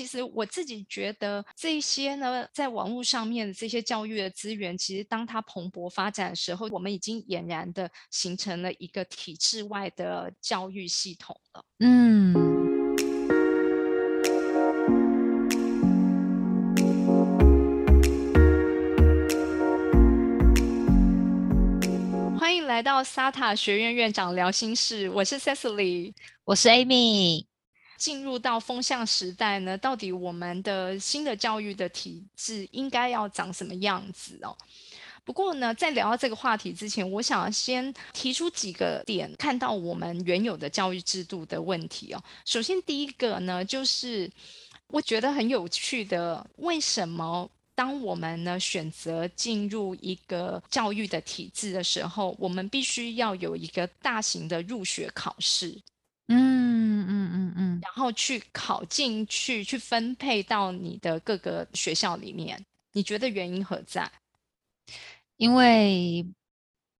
其实我自己觉得这些呢，在网络上面的这些教育的资源，其实当它蓬勃发展的时候，我们已经俨然的形成了一个体制外的教育系统了。嗯。欢迎来到 SATA 学院院长聊心事，我是 Cecily，我是 Amy。进入到风向时代呢，到底我们的新的教育的体制应该要长什么样子哦？不过呢，在聊到这个话题之前，我想先提出几个点，看到我们原有的教育制度的问题哦。首先，第一个呢，就是我觉得很有趣的，为什么当我们呢选择进入一个教育的体制的时候，我们必须要有一个大型的入学考试？嗯嗯嗯，后去考进去，去分配到你的各个学校里面，你觉得原因何在？因为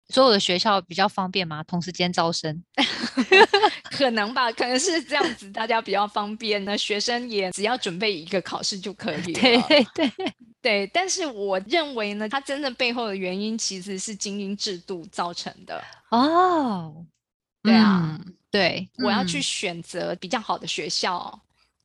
所有的学校比较方便嘛，同时间招生，可能吧，可能是这样子，大家比较方便呢，学生也只要准备一个考试就可以了。对对对 对，但是我认为呢，它真正背后的原因其实是精英制度造成的。哦，对啊。对，我要去选择比较好的学校，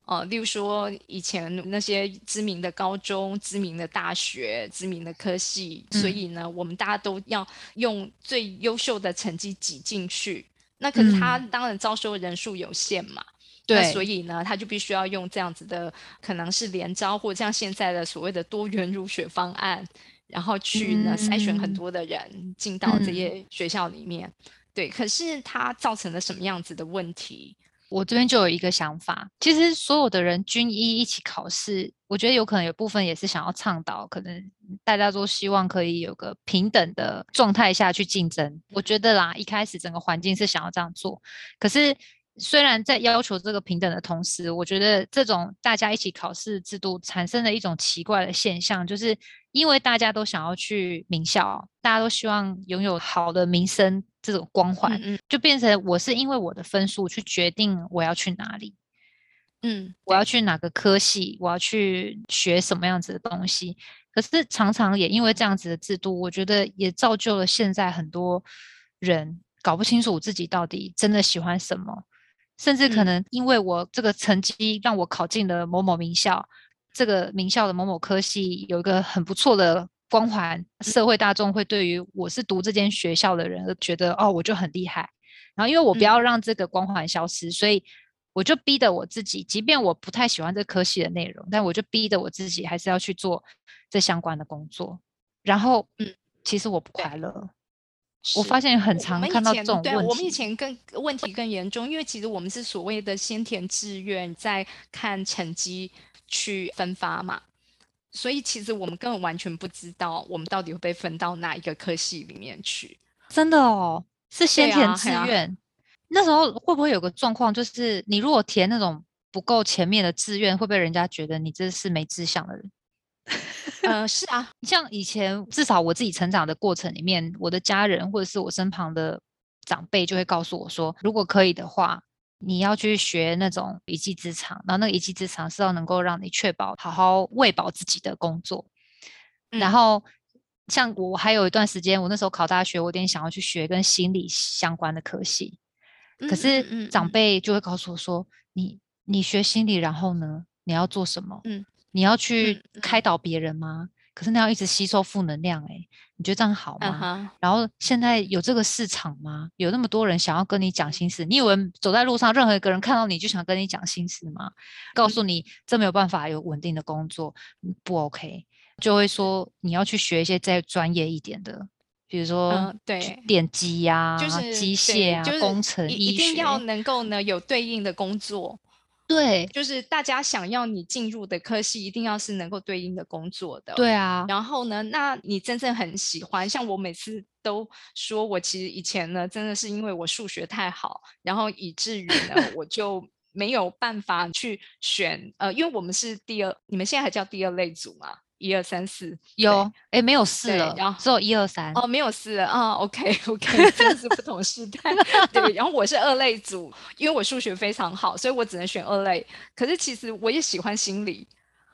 哦，例如说以前那些知名的高中、知名的大学、知名的科系，所以呢，我们大家都要用最优秀的成绩挤进去。那可是他当然招收人数有限嘛，对，所以呢，他就必须要用这样子的，可能是连招或像现在的所谓的多元入学方案，然后去呢筛选很多的人进到这些学校里面。对，可是它造成了什么样子的问题？我这边就有一个想法，其实所有的人均一一起考试，我觉得有可能有部分也是想要倡导，可能大家都希望可以有个平等的状态下去竞争。我觉得啦，一开始整个环境是想要这样做，可是。虽然在要求这个平等的同时，我觉得这种大家一起考试制度产生了一种奇怪的现象，就是因为大家都想要去名校，大家都希望拥有好的名声这种光环，就变成我是因为我的分数去决定我要去哪里，嗯，我要去哪个科系，我要去学什么样子的东西。可是常常也因为这样子的制度，我觉得也造就了现在很多人搞不清楚自己到底真的喜欢什么。甚至可能因为我这个成绩让我考进了某某名校，这个名校的某某科系有一个很不错的光环，社会大众会对于我是读这间学校的人而觉得哦，我就很厉害。然后因为我不要让这个光环消失，所以我就逼得我自己，即便我不太喜欢这科系的内容，但我就逼得我自己还是要去做这相关的工作。然后，嗯，其实我不快乐。我发现很常看到这种问题。对，我们以前更问题更严重，因为其实我们是所谓的先填志愿，再看成绩去分发嘛，所以其实我们根本完全不知道我们到底会被分到哪一个科系里面去。真的哦，是先填志愿。那时候会不会有个状况，就是你如果填那种不够前面的志愿，会不会人家觉得你这是没志向的人？呃，是啊，像以前至少我自己成长的过程里面，我的家人或者是我身旁的长辈就会告诉我说，如果可以的话，你要去学那种一技之长，然后那个一技之长是要能够让你确保好好喂饱自己的工作。然后像我还有一段时间，我那时候考大学，我有点想要去学跟心理相关的科系，可是长辈就会告诉我说，你你学心理，然后呢，你要做什么？嗯。你要去开导别人吗？可是那要一直吸收负能量，哎，你觉得这样好吗？然后现在有这个市场吗？有那么多人想要跟你讲心事，你以为走在路上任何一个人看到你就想跟你讲心事吗？告诉你这没有办法有稳定的工作，不 OK，就会说你要去学一些再专业一点的，比如说对电机呀，就是机械啊，工程、医学，一定要能够呢有对应的工作。对，就是大家想要你进入的科系，一定要是能够对应的工作的。对啊，然后呢，那你真正很喜欢，像我每次都说，我其实以前呢，真的是因为我数学太好，然后以至于呢，我 就没有办法去选，呃，因为我们是第二，你们现在还叫第二类组吗？一二三四有，哎，没有四了，然后只有一二三哦，没有四了啊，OK OK，真的是不同时代，对。然后我是二类组，因为我数学非常好，所以我只能选二类。可是其实我也喜欢心理，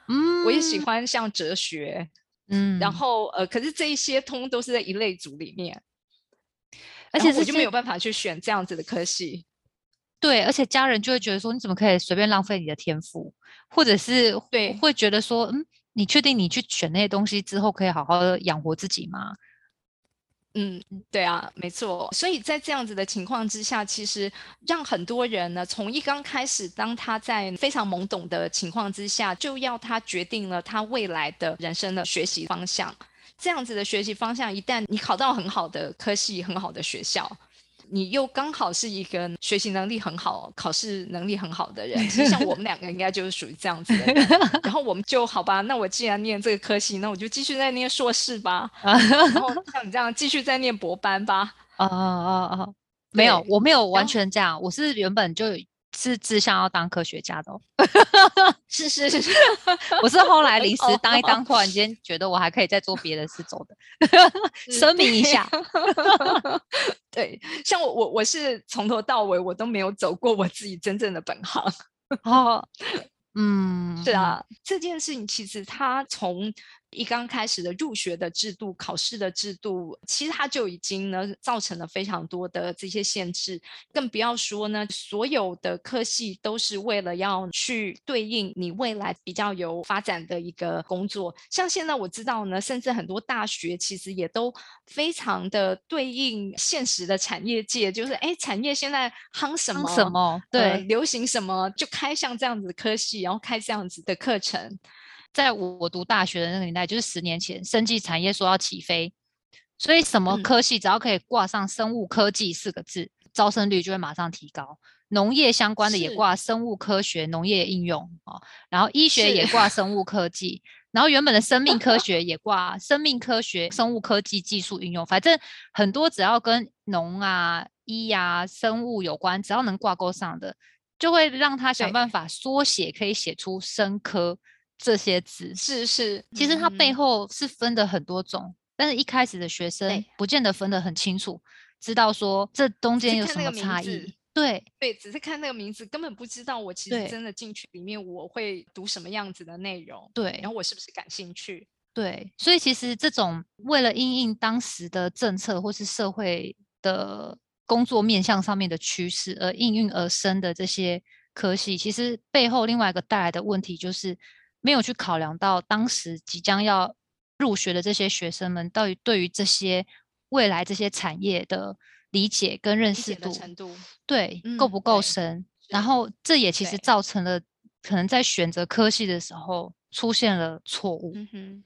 嗯，我也喜欢像哲学，嗯，然后呃，可是这一些通都是在一类组里面，而且我就没有办法去选这样子的科系。对，而且家人就会觉得说，你怎么可以随便浪费你的天赋，或者是对，会觉得说，嗯。你确定你去选那些东西之后可以好好的养活自己吗？嗯，对啊，没错。所以在这样子的情况之下，其实让很多人呢，从一刚开始，当他在非常懵懂的情况之下，就要他决定了他未来的人生的学习方向。这样子的学习方向，一旦你考到很好的科系、很好的学校。你又刚好是一个学习能力很好、考试能力很好的人，其实像我们两个应该就是属于这样子的人。然后我们就好吧，那我既然念这个科系，那我就继续再念硕士吧。然后像你这样继续再念博班吧。啊啊啊！没有，我没有完全这样，我是原本就。是志向要当科学家的，是是是是，我是后来临时当一当，突然间觉得我还可以再做别的事走的，声明一下。对，像我我我是从头到尾我都没有走过我自己真正的本行。哦，嗯，是啊，这件事情其实他从。一刚开始的入学的制度、考试的制度，其实它就已经呢造成了非常多的这些限制，更不要说呢，所有的科系都是为了要去对应你未来比较有发展的一个工作。像现在我知道呢，甚至很多大学其实也都非常的对应现实的产业界，就是哎，产业现在夯什么什么，对，流行什么就开像这样子的科系，然后开这样子的课程。在我读大学的那个年代，就是十年前，生技产业说要起飞，所以什么科系只要可以挂上生物科技四个字，招生率就会马上提高。农业相关的也挂生物科学、农业应用啊，然后医学也挂生物科技，然后原本的生命科学也挂 生命科学、生物科技技术应用。反正很多只要跟农啊、医啊、生物有关，只要能挂钩上的，就会让他想办法缩写，可以写出生科。这些字是是，其实它背后是分的很多种，但是一开始的学生不见得分得很清楚，知道说这中间有什么差异。对对，只是看那个名字，根本不知道我其实真的进去里面我会读什么样子的内容。对，然后我是不是感兴趣？对，所以其实这种为了应应当时的政策或是社会的工作面向上面的趋势而应运而生的这些科系，其实背后另外一个带来的问题就是。没有去考量到当时即将要入学的这些学生们，到底对于这些未来这些产业的理解跟认识度程度，对够不够深？然后这也其实造成了可能在选择科系的时候出现了错误。嗯哼，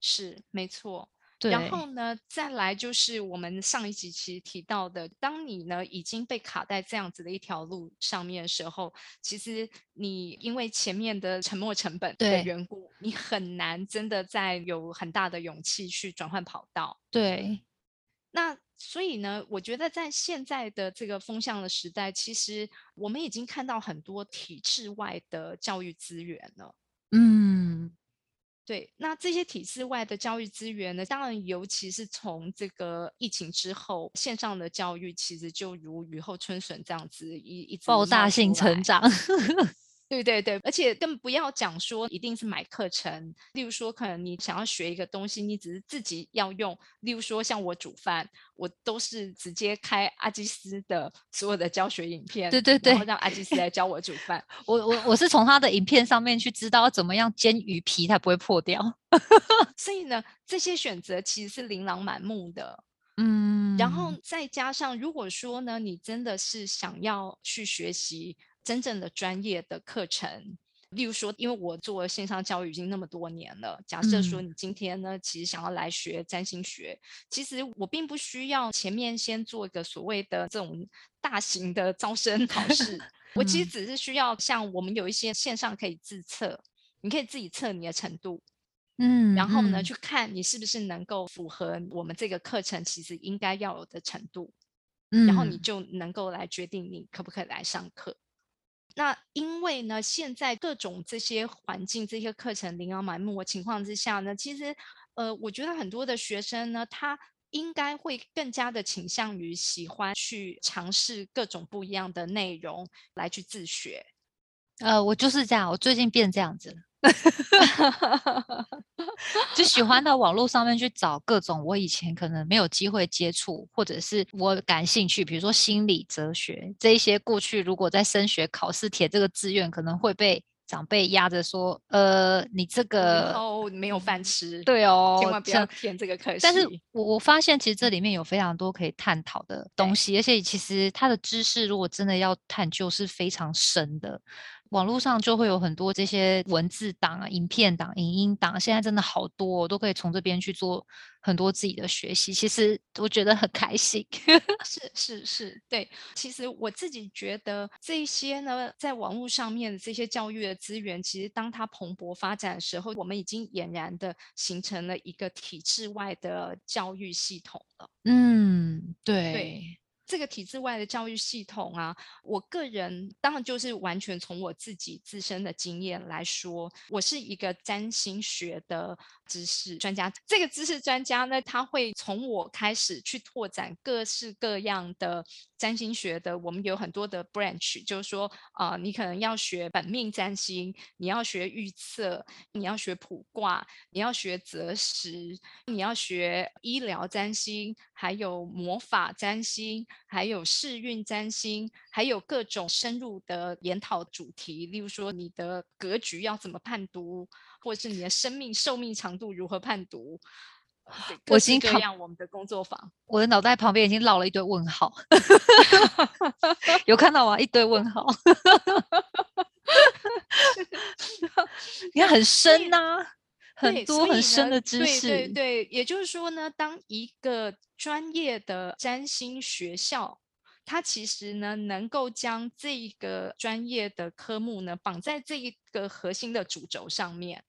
是没错。然后呢，再来就是我们上一集其实提到的，当你呢已经被卡在这样子的一条路上面的时候，其实你因为前面的沉没成本的缘故，你很难真的再有很大的勇气去转换跑道。对，那所以呢，我觉得在现在的这个风向的时代，其实我们已经看到很多体制外的教育资源了。嗯。对，那这些体制外的教育资源呢？当然，尤其是从这个疫情之后，线上的教育其实就如雨后春笋这样子一一爆炸性成长。对对对，而且更不要讲说一定是买课程，例如说可能你想要学一个东西，你只是自己要用，例如说像我煮饭，我都是直接开阿基斯的所有的教学影片，对对对，然后让阿基斯来教我煮饭。我我我是从他的影片上面去知道怎么样煎鱼皮才不会破掉。所以呢，这些选择其实是琳琅满目的，嗯，然后再加上如果说呢，你真的是想要去学习。真正的专业的课程，例如说，因为我做线上教育已经那么多年了。假设说你今天呢，其实想要来学占星学，其实我并不需要前面先做一个所谓的这种大型的招生考试，我其实只是需要像我们有一些线上可以自测，你可以自己测你的程度，嗯，然后呢去看你是不是能够符合我们这个课程其实应该要有的程度，嗯，然后你就能够来决定你可不可以来上课。那因为呢，现在各种这些环境、这些课程琳琅满目的情况之下呢，其实呃，我觉得很多的学生呢，他应该会更加的倾向于喜欢去尝试各种不一样的内容来去自学。呃，我就是这样，我最近变这样子了。就喜欢到网络上面去找各种我以前可能没有机会接触，或者是我感兴趣，比如说心理、哲学这一些。过去如果在升学考试填这个志愿，可能会被长辈压着说：“呃，你这个哦没有饭吃。”对哦，千万不要填这个课。但是我我发现其实这里面有非常多可以探讨的东西，而且其实它的知识如果真的要探究是非常深的。网络上就会有很多这些文字档啊、影片档、影音档，现在真的好多，都可以从这边去做很多自己的学习。其实我觉得很开心。是是是，对。其实我自己觉得这些呢，在网络上面的这些教育的资源，其实当它蓬勃发展的时候，我们已经俨然的形成了一个体制外的教育系统了。嗯，对。这个体制外的教育系统啊，我个人当然就是完全从我自己自身的经验来说，我是一个占星学的知识专家。这个知识专家呢，他会从我开始去拓展各式各样的占星学的。我们有很多的 branch，就是说啊，你可能要学本命占星，你要学预测，你要学卜卦，你要学择时，你要学医疗占星，还有魔法占星。还有试运占星，还有各种深入的研讨主题，例如说你的格局要怎么判读，或者是你的生命寿命长度如何判读。我已经这样，我们的工作坊，我的脑袋旁边已经落了一堆问号，有看到吗？一堆问号，你看很深呐。很多很深的知识，对对对，也就是说呢，当一个专业的占星学校，它其实呢能够将这个专业的科目呢绑在这一个核心的主轴上面，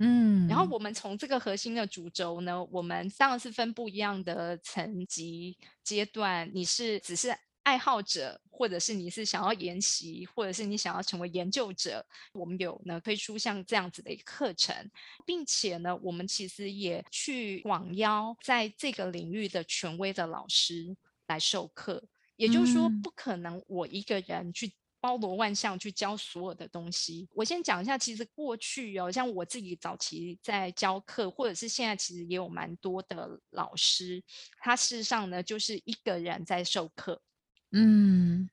嗯，然后我们从这个核心的主轴呢，我们当然是分不一样的层级阶段，你是只是。爱好者，或者是你是想要研习，或者是你想要成为研究者，我们有呢推出像这样子的一个课程，并且呢，我们其实也去广邀在这个领域的权威的老师来授课。也就是说，不可能我一个人去包罗万象去教所有的东西。我先讲一下，其实过去哦，像我自己早期在教课，或者是现在其实也有蛮多的老师，他事实上呢就是一个人在授课。嗯，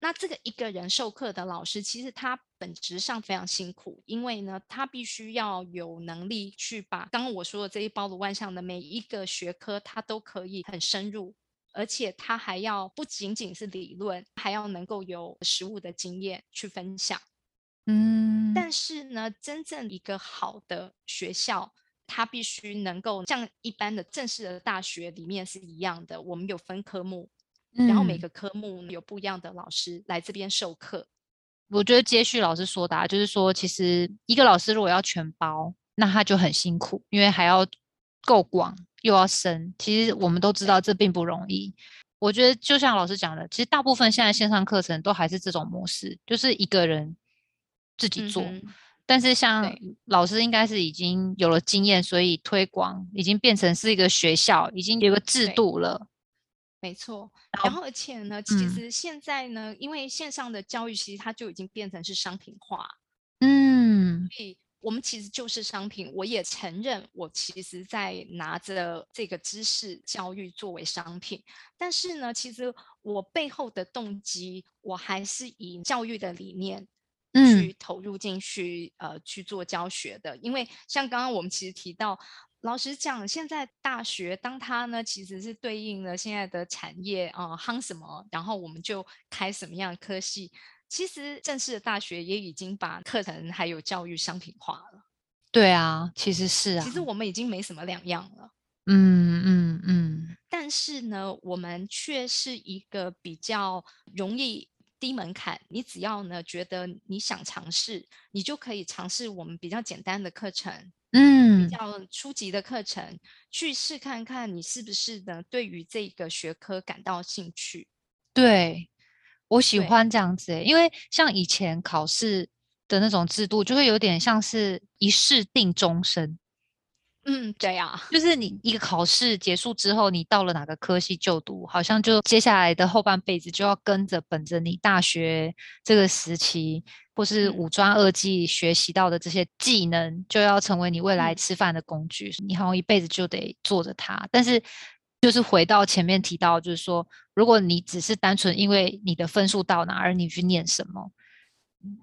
那这个一个人授课的老师，其实他本质上非常辛苦，因为呢，他必须要有能力去把刚刚我说的这一包罗万象的每一个学科，他都可以很深入，而且他还要不仅仅是理论，还要能够有实物的经验去分享。嗯，但是呢，真正一个好的学校，它必须能够像一般的正式的大学里面是一样的，我们有分科目。然后每个科目有不一样的老师来这边授课。我觉得接续老师说的，就是说，其实一个老师如果要全包，那他就很辛苦，因为还要够广又要深。其实我们都知道这并不容易。我觉得就像老师讲的，其实大部分现在线上课程都还是这种模式，就是一个人自己做。但是像老师应该是已经有了经验，所以推广已经变成是一个学校，已经有个制度了。没错，然后而且呢，其实现在呢，因为线上的教育其实它就已经变成是商品化，嗯，所以我们其实就是商品。我也承认，我其实在拿着这个知识教育作为商品，但是呢，其实我背后的动机，我还是以教育的理念去投入进去，呃，去做教学的。因为像刚刚我们其实提到。老实讲，现在大学当它呢，其实是对应了现在的产业啊，夯什么，然后我们就开什么样的科系。其实正式的大学也已经把课程还有教育商品化了。对啊，其实是啊。其实我们已经没什么两样了。嗯嗯嗯。但是呢，我们却是一个比较容易低门槛，你只要呢觉得你想尝试，你就可以尝试我们比较简单的课程。嗯，比较初级的课程，去试看看你是不是呢？对于这个学科感到兴趣。对，我喜欢这样子，因为像以前考试的那种制度，就会有点像是一试定终身。嗯，对呀，就是你一个考试结束之后，你到了哪个科系就读，好像就接下来的后半辈子就要跟着本着你大学这个时期或是五专二技学习到的这些技能，就要成为你未来吃饭的工具。你好像一辈子就得做着它。但是，就是回到前面提到，就是说，如果你只是单纯因为你的分数到哪而你去念什么，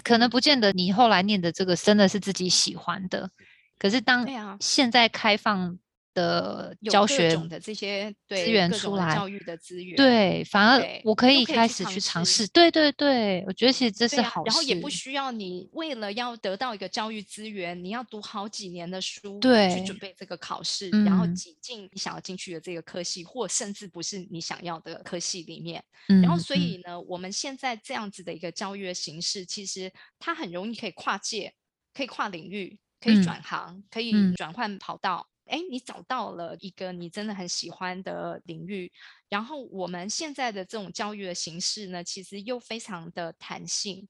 可能不见得你后来念的这个真的是自己喜欢的。可是当现在开放的教学的这些资源出来，教育的资源，对，反而我可以开始去尝试。对对对，我觉得其实这是好事。然后也不需要你为了要得到一个教育资源，你要读好几年的书，对，去准备这个考试，然后挤进你想要进去的这个科系，或甚至不是你想要的科系里面。然后所以呢，我们现在这样子的一个教育的形式，其实它很容易可以跨界，可以跨领域。可以转行，可以转换跑道。哎，你找到了一个你真的很喜欢的领域，然后我们现在的这种教育的形式呢，其实又非常的弹性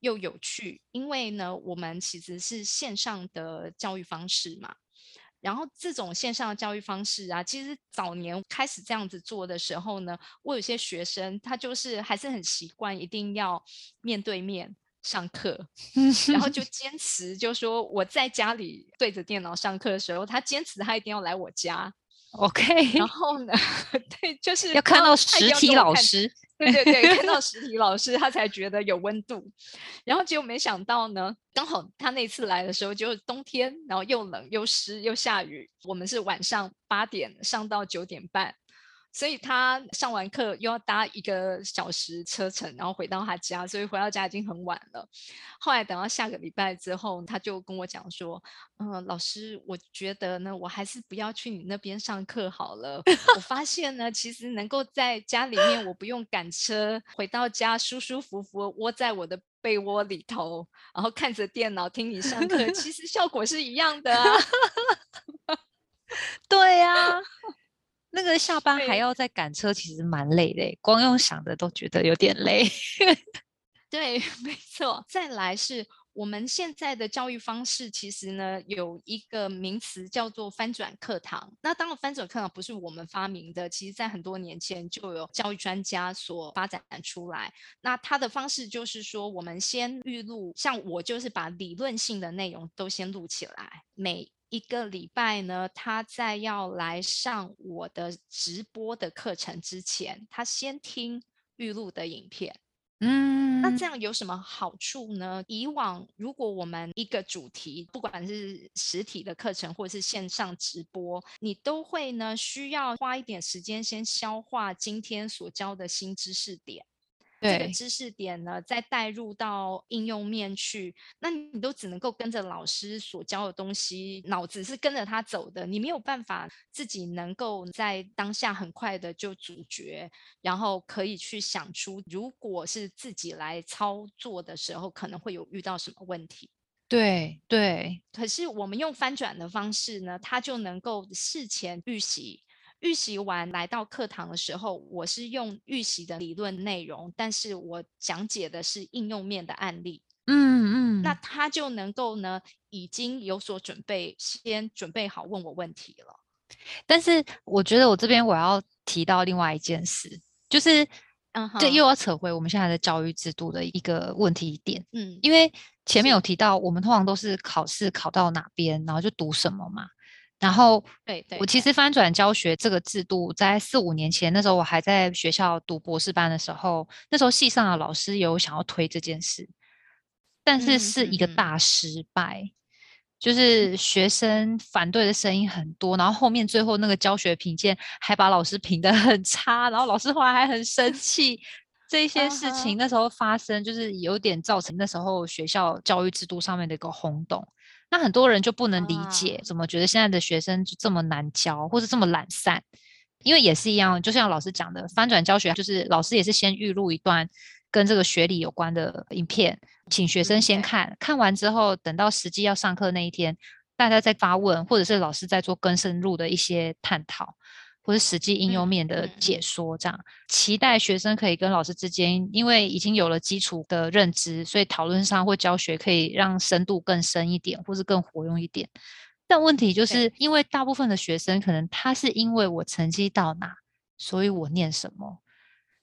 又有趣，因为呢，我们其实是线上的教育方式嘛。然后这种线上的教育方式啊，其实早年开始这样子做的时候呢，我有些学生他就是还是很习惯一定要面对面。上课，然后就坚持，就说我在家里对着电脑上课的时候，他坚持他一定要来我家。OK，然后呢，对，就是要看到实体老师，对对对，看到实体老师，他才觉得有温度。然后结果没想到呢，刚好他那次来的时候就是冬天，然后又冷又湿又下雨，我们是晚上八点上到九点半。所以他上完课又要搭一个小时车程，然后回到他家，所以回到家已经很晚了。后来等到下个礼拜之后，他就跟我讲说：“嗯，老师，我觉得呢，我还是不要去你那边上课好了。我发现呢，其实能够在家里面，我不用赶车，回到家舒舒服服窝在我的被窝里头，然后看着电脑听你上课，其实效果是一样的啊。对呀。”那个下班还要再赶车，其实蛮累的，光用想的都觉得有点累。对，没错。再来是我们现在的教育方式，其实呢有一个名词叫做翻转课堂。那当然，翻转课堂不是我们发明的，其实在很多年前就有教育专家所发展出来。那它的方式就是说，我们先预录，像我就是把理论性的内容都先录起来，每。一个礼拜呢，他在要来上我的直播的课程之前，他先听预录的影片。嗯，那这样有什么好处呢？以往如果我们一个主题，不管是实体的课程或者是线上直播，你都会呢需要花一点时间先消化今天所教的新知识点。这个知识点呢，再带入到应用面去，那你都只能够跟着老师所教的东西，脑子是跟着他走的，你没有办法自己能够在当下很快的就主角，然后可以去想出，如果是自己来操作的时候，可能会有遇到什么问题。对对，可是我们用翻转的方式呢，它就能够事前预习。预习完来到课堂的时候，我是用预习的理论内容，但是我讲解的是应用面的案例。嗯嗯，那他就能够呢，已经有所准备，先准备好问我问题了。但是我觉得我这边我要提到另外一件事，就是，嗯，这又要扯回我们现在的教育制度的一个问题点。嗯，因为前面有提到，我们通常都是考试考到哪边，然后就读什么嘛。然后，对对，我其实翻转教学这个制度，在四五年前，那时候我还在学校读博士班的时候，那时候系上的老师有想要推这件事，但是是一个大失败，就是学生反对的声音很多，然后后面最后那个教学评鉴还把老师评的很差，然后老师后来还很生气，这些事情那时候发生，就是有点造成那时候学校教育制度上面的一个轰动。那很多人就不能理解，怎么觉得现在的学生就这么难教，或是这么懒散？因为也是一样，就像老师讲的，翻转教学就是老师也是先预录一段跟这个学理有关的影片，请学生先看，看完之后，等到实际要上课那一天，大家再发问，或者是老师在做更深入的一些探讨。或是实际应用面的解说，这样。期待学生可以跟老师之间，因为已经有了基础的认知，所以讨论上或教学可以让深度更深一点，或是更活用一点。但问题就是。因为大部分的学生可能他是因为我成绩到哪，所以我念什么，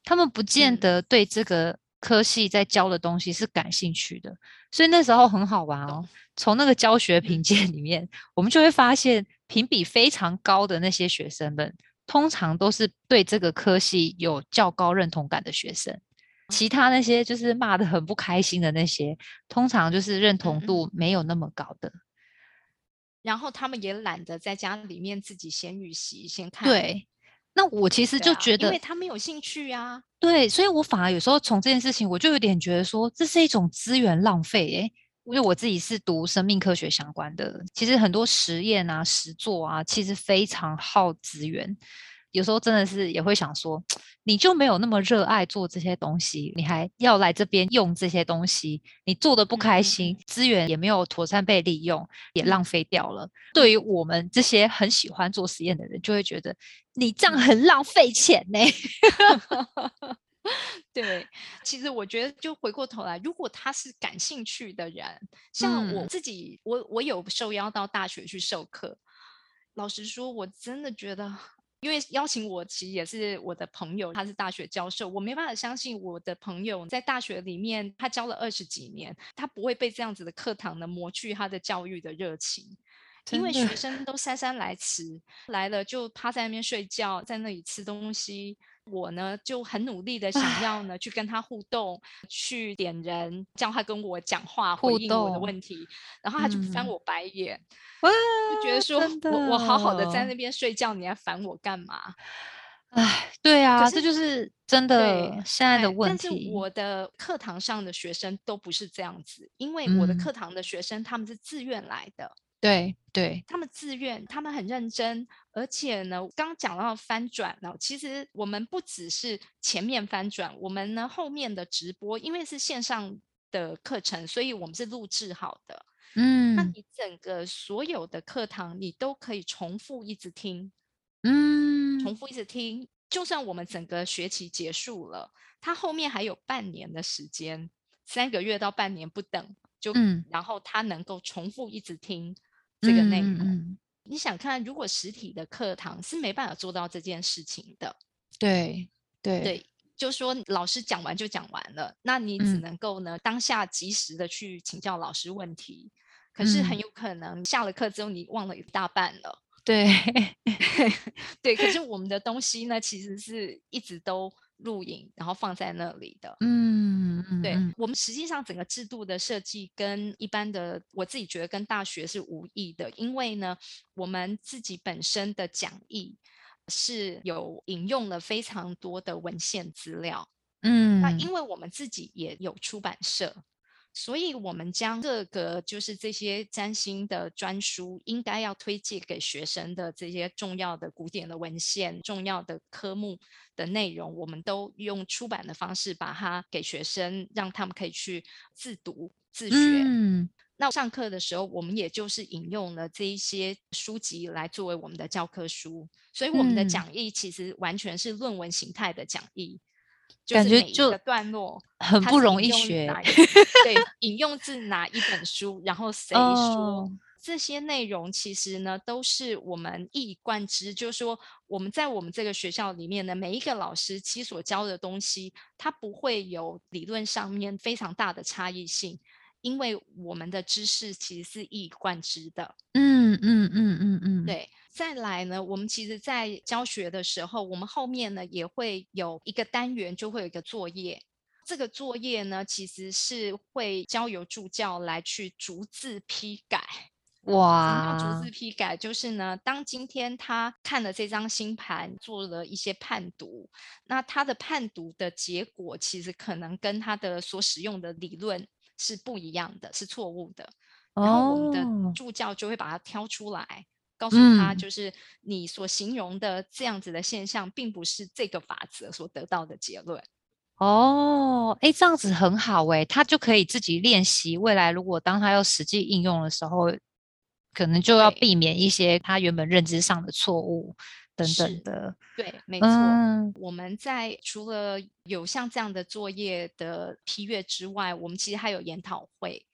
他们不见得对这个科系在教的东西是感兴趣的，所以那时候很好玩哦。从那个教学评鉴里面，我们就会发现评比非常高的那些学生们，通常都是对这个科系有较高认同感的学生，其他那些就是骂的很不开心的那些，通常就是认同度没有那么高的。然后他们也懒得在家里面自己先预习先看。对，那我其实就觉得，因为他们有兴趣啊。对，所以我反而有时候从这件事情，我就有点觉得说，这是一种资源浪费。诶因为我自己是读生命科学相关的，其实很多实验啊、实作啊，其实非常耗资源。有时候真的是也会想说，你就没有那么热爱做这些东西，你还要来这边用这些东西，你做的不开心，资源也没有妥善被利用，也浪费掉了。对于我们这些很喜欢做实验的人，就会觉得你这样很浪费钱呢。对，其实我觉得，就回过头来，如果他是感兴趣的人，像我自己，我我有受邀到大学去授课。老实说，我真的觉得。因为邀请我其实也是我的朋友，他是大学教授，我没办法相信我的朋友在大学里面他教了二十几年，他不会被这样子的课堂呢磨去他的教育的热情，因为学生都姗姗来迟，来了就趴在那边睡觉，在那里吃东西。我呢就很努力的想要呢去跟他互动，去点人，叫他跟我讲话，回应我的问题，然后他就翻我白眼，就觉得说我我好好的在那边睡觉，你还烦我干嘛？哎，对啊，这就是真的现在的问题。但是我的课堂上的学生都不是这样子，因为我的课堂的学生他们是自愿来的。对对，他们自愿，他们很认真，而且呢，刚讲到翻转呢，其实我们不只是前面翻转，我们呢后面的直播，因为是线上的课程，所以我们是录制好的。嗯，那你整个所有的课堂，你都可以重复一直听，嗯，重复一直听，就算我们整个学期结束了，它后面还有半年的时间，三个月到半年不等，就嗯。然后他能够重复一直听。这个内容，你想看，如果实体的课堂是没办法做到这件事情的，对对对，就说老师讲完就讲完了，那你只能够呢当下及时的去请教老师问题，可是很有可能下了课之后你忘了一大半了，对。对，可是我们的东西呢，其实是一直都。录影，然后放在那里的。嗯，对我们实际上整个制度的设计跟一般的，我自己觉得跟大学是无异的，因为呢，我们自己本身的讲义是有引用了非常多的文献资料。嗯，那因为我们自己也有出版社。所以，我们将各个就是这些占星的专书，应该要推荐给学生的这些重要的古典的文献、重要的科目的内容，我们都用出版的方式把它给学生，让他们可以去自读自学。嗯，那上课的时候，我们也就是引用了这一些书籍来作为我们的教科书，所以我们的讲义其实完全是论文形态的讲义。感觉就段落很不容易学，对，引用自哪一本书，然后谁说这些内容，其实呢都是我们一以贯之。就是说，我们在我们这个学校里面呢，每一个老师其所教的东西，它不会有理论上面非常大的差异性，因为我们的知识其实是一以贯之的。嗯嗯嗯嗯嗯，对。再来呢，我们其实，在教学的时候，我们后面呢也会有一个单元，就会有一个作业。这个作业呢，其实是会交由助教来去逐字批改。哇！逐字批改就是呢，当今天他看了这张星盘，做了一些判读，那他的判读的结果，其实可能跟他的所使用的理论是不一样的，是错误的。然后我们的助教就会把它挑出来。告诉他，就是你所形容的这样子的现象，并不是这个法则所得到的结论。哦，哎，这样子很好哎，他就可以自己练习。未来如果当他要实际应用的时候，可能就要避免一些他原本认知上的错误。等等的。对，没错。我们在除了有像这样的作业的批阅之外，我们其实还有研讨会。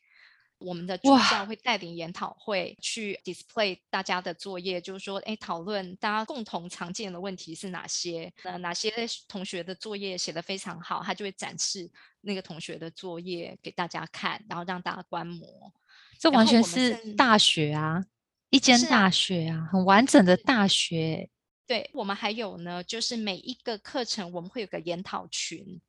我们的助教会带领研讨会去 display 大家的作业，就是说，哎，讨论大家共同常见的问题是哪些？呃，哪些同学的作业写得非常好，他就会展示那个同学的作业给大家看，然后让大家观摩。这完全是大学啊，一间大学啊，很完整的大学。对我们还有呢，就是每一个课程我们会有个研讨群。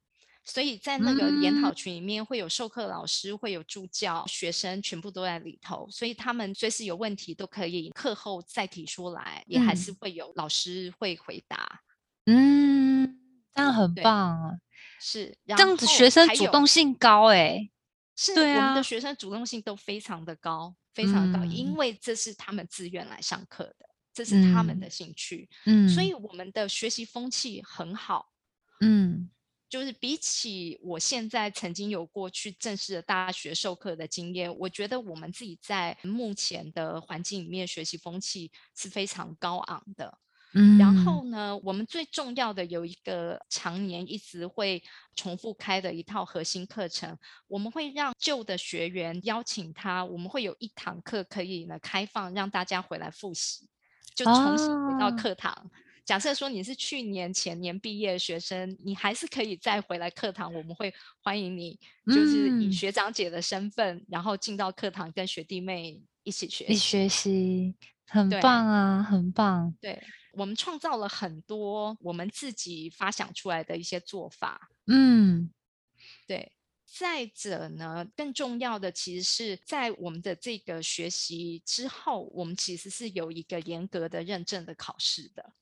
所以在那个研讨群里面，会有授课老师，会有助教，学生全部都在里头，所以他们随时有问题都可以课后再提出来，也还是会有老师会回答。嗯，这样很棒啊！是这样子，学生主动性高哎，是我们的学生主动性都非常的高，非常高，因为这是他们自愿来上课的，这是他们的兴趣，嗯，所以我们的学习风气很好，嗯。就是比起我现在曾经有过去正式的大学授课的经验，我觉得我们自己在目前的环境里面学习风气是非常高昂的。嗯，然后呢，我们最重要的有一个常年一直会重复开的一套核心课程，我们会让旧的学员邀请他，我们会有一堂课可以呢开放让大家回来复习，就重新回到课堂。假设说你是去年前年毕业的学生，你还是可以再回来课堂，我们会欢迎你，就是以学长姐的身份，然后进到课堂跟学弟妹一起学习。学习很棒啊，很棒。对我们创造了很多我们自己发想出来的一些做法。嗯，对。再者呢，更重要的其实是在我们的这个学习之后，我们其实是有一个严格的认证的考试的。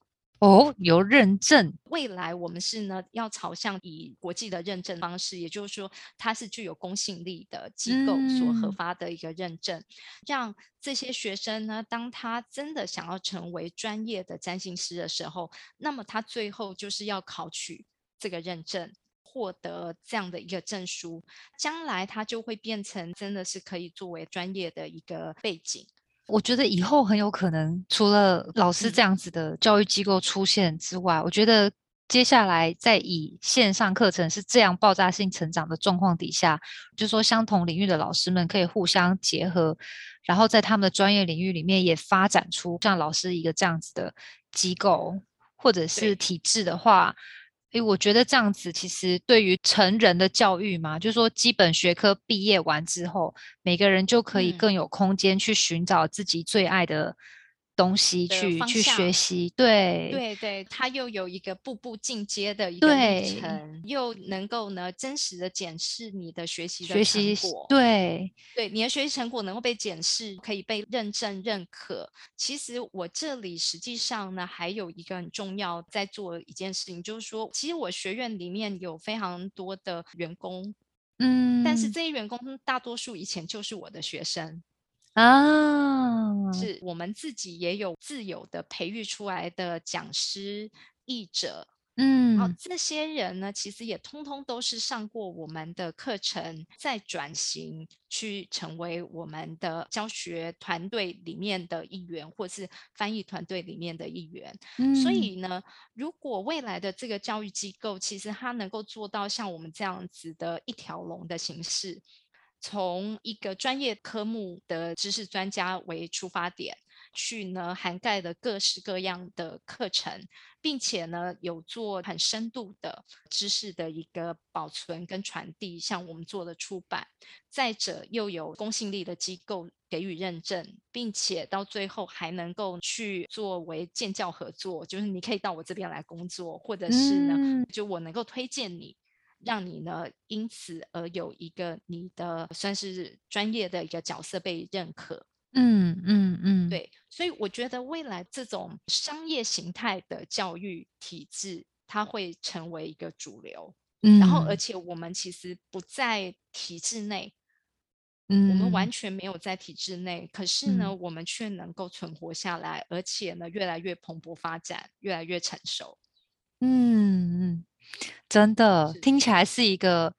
哦，有认证。未来我们是呢，要朝向以国际的认证方式，也就是说，它是具有公信力的机构所核发的一个认证，让这些学生呢，当他真的想要成为专业的占星师的时候，那么他最后就是要考取这个认证，获得这样的一个证书，将来他就会变成真的是可以作为专业的一个背景。我觉得以后很有可能，除了老师这样子的教育机构出现之外，我觉得接下来在以线上课程是这样爆炸性成长的状况底下，就说相同领域的老师们可以互相结合，然后在他们的专业领域里面也发展出像老师一个这样子的机构或者是体制的话。诶，我觉得这样子其实对于成人的教育嘛，就是说基本学科毕业完之后，每个人就可以更有空间去寻找自己最爱的。东西去去学习，对对对，它又有一个步步进阶的一个历程，又能够呢真实的检视你的学习的成果，对对，你的学习成果能够被检视，可以被认证认可。其实我这里实际上呢，还有一个很重要在做一件事情，就是说，其实我学院里面有非常多的员工，嗯，但是这些员工大多数以前就是我的学生。啊，是我们自己也有自有的培育出来的讲师、译者，嗯，好，这些人呢，其实也通通都是上过我们的课程，再转型去成为我们的教学团队里面的一员，或是翻译团队里面的一员。所以呢，如果未来的这个教育机构，其实它能够做到像我们这样子的一条龙的形式。从一个专业科目的知识专家为出发点，去呢涵盖了各式各样的课程，并且呢有做很深度的知识的一个保存跟传递，像我们做的出版。再者又有公信力的机构给予认证，并且到最后还能够去作为建教合作，就是你可以到我这边来工作，或者是呢就我能够推荐你。让你呢，因此而有一个你的算是专业的一个角色被认可。嗯嗯嗯，对，所以我觉得未来这种商业形态的教育体制，它会成为一个主流。嗯，然后而且我们其实不在体制内，嗯，我们完全没有在体制内，可是呢，我们却能够存活下来，而且呢，越来越蓬勃发展，越来越成熟。嗯嗯。真的听起来是一个，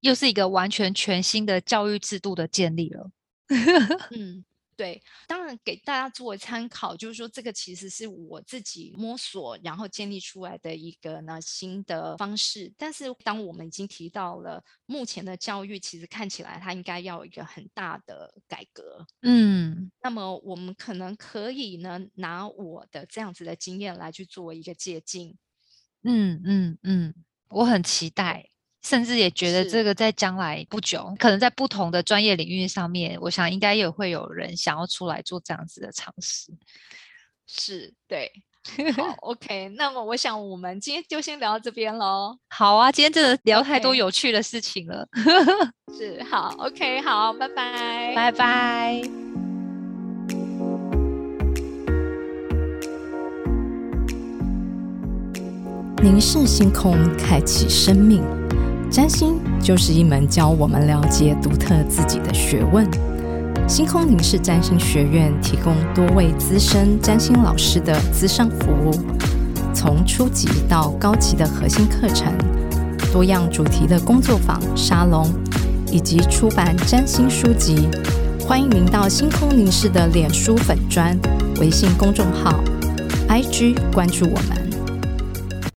又是一个完全全新的教育制度的建立了。嗯，对，当然给大家作为参考，就是说这个其实是我自己摸索然后建立出来的一个呢新的方式。但是当我们已经提到了目前的教育，其实看起来它应该要有一个很大的改革。嗯，那么我们可能可以呢拿我的这样子的经验来去做一个借鉴。嗯嗯嗯，我很期待。甚至也觉得这个在将来不久，可能在不同的专业领域上面，我想应该也会有人想要出来做这样子的尝试。是，对，好，OK。那么我想我们今天就先聊到这边喽。好啊，今天真的聊太多有趣的事情了。是，好，OK，好，拜拜，拜拜。凝视星空，开启生命。占星就是一门教我们了解独特自己的学问。星空凝视占星学院提供多位资深占星老师的资商服务，从初级到高级的核心课程，多样主题的工作坊、沙龙，以及出版占星书籍。欢迎您到星空凝视的脸书粉专、微信公众号、IG 关注我们。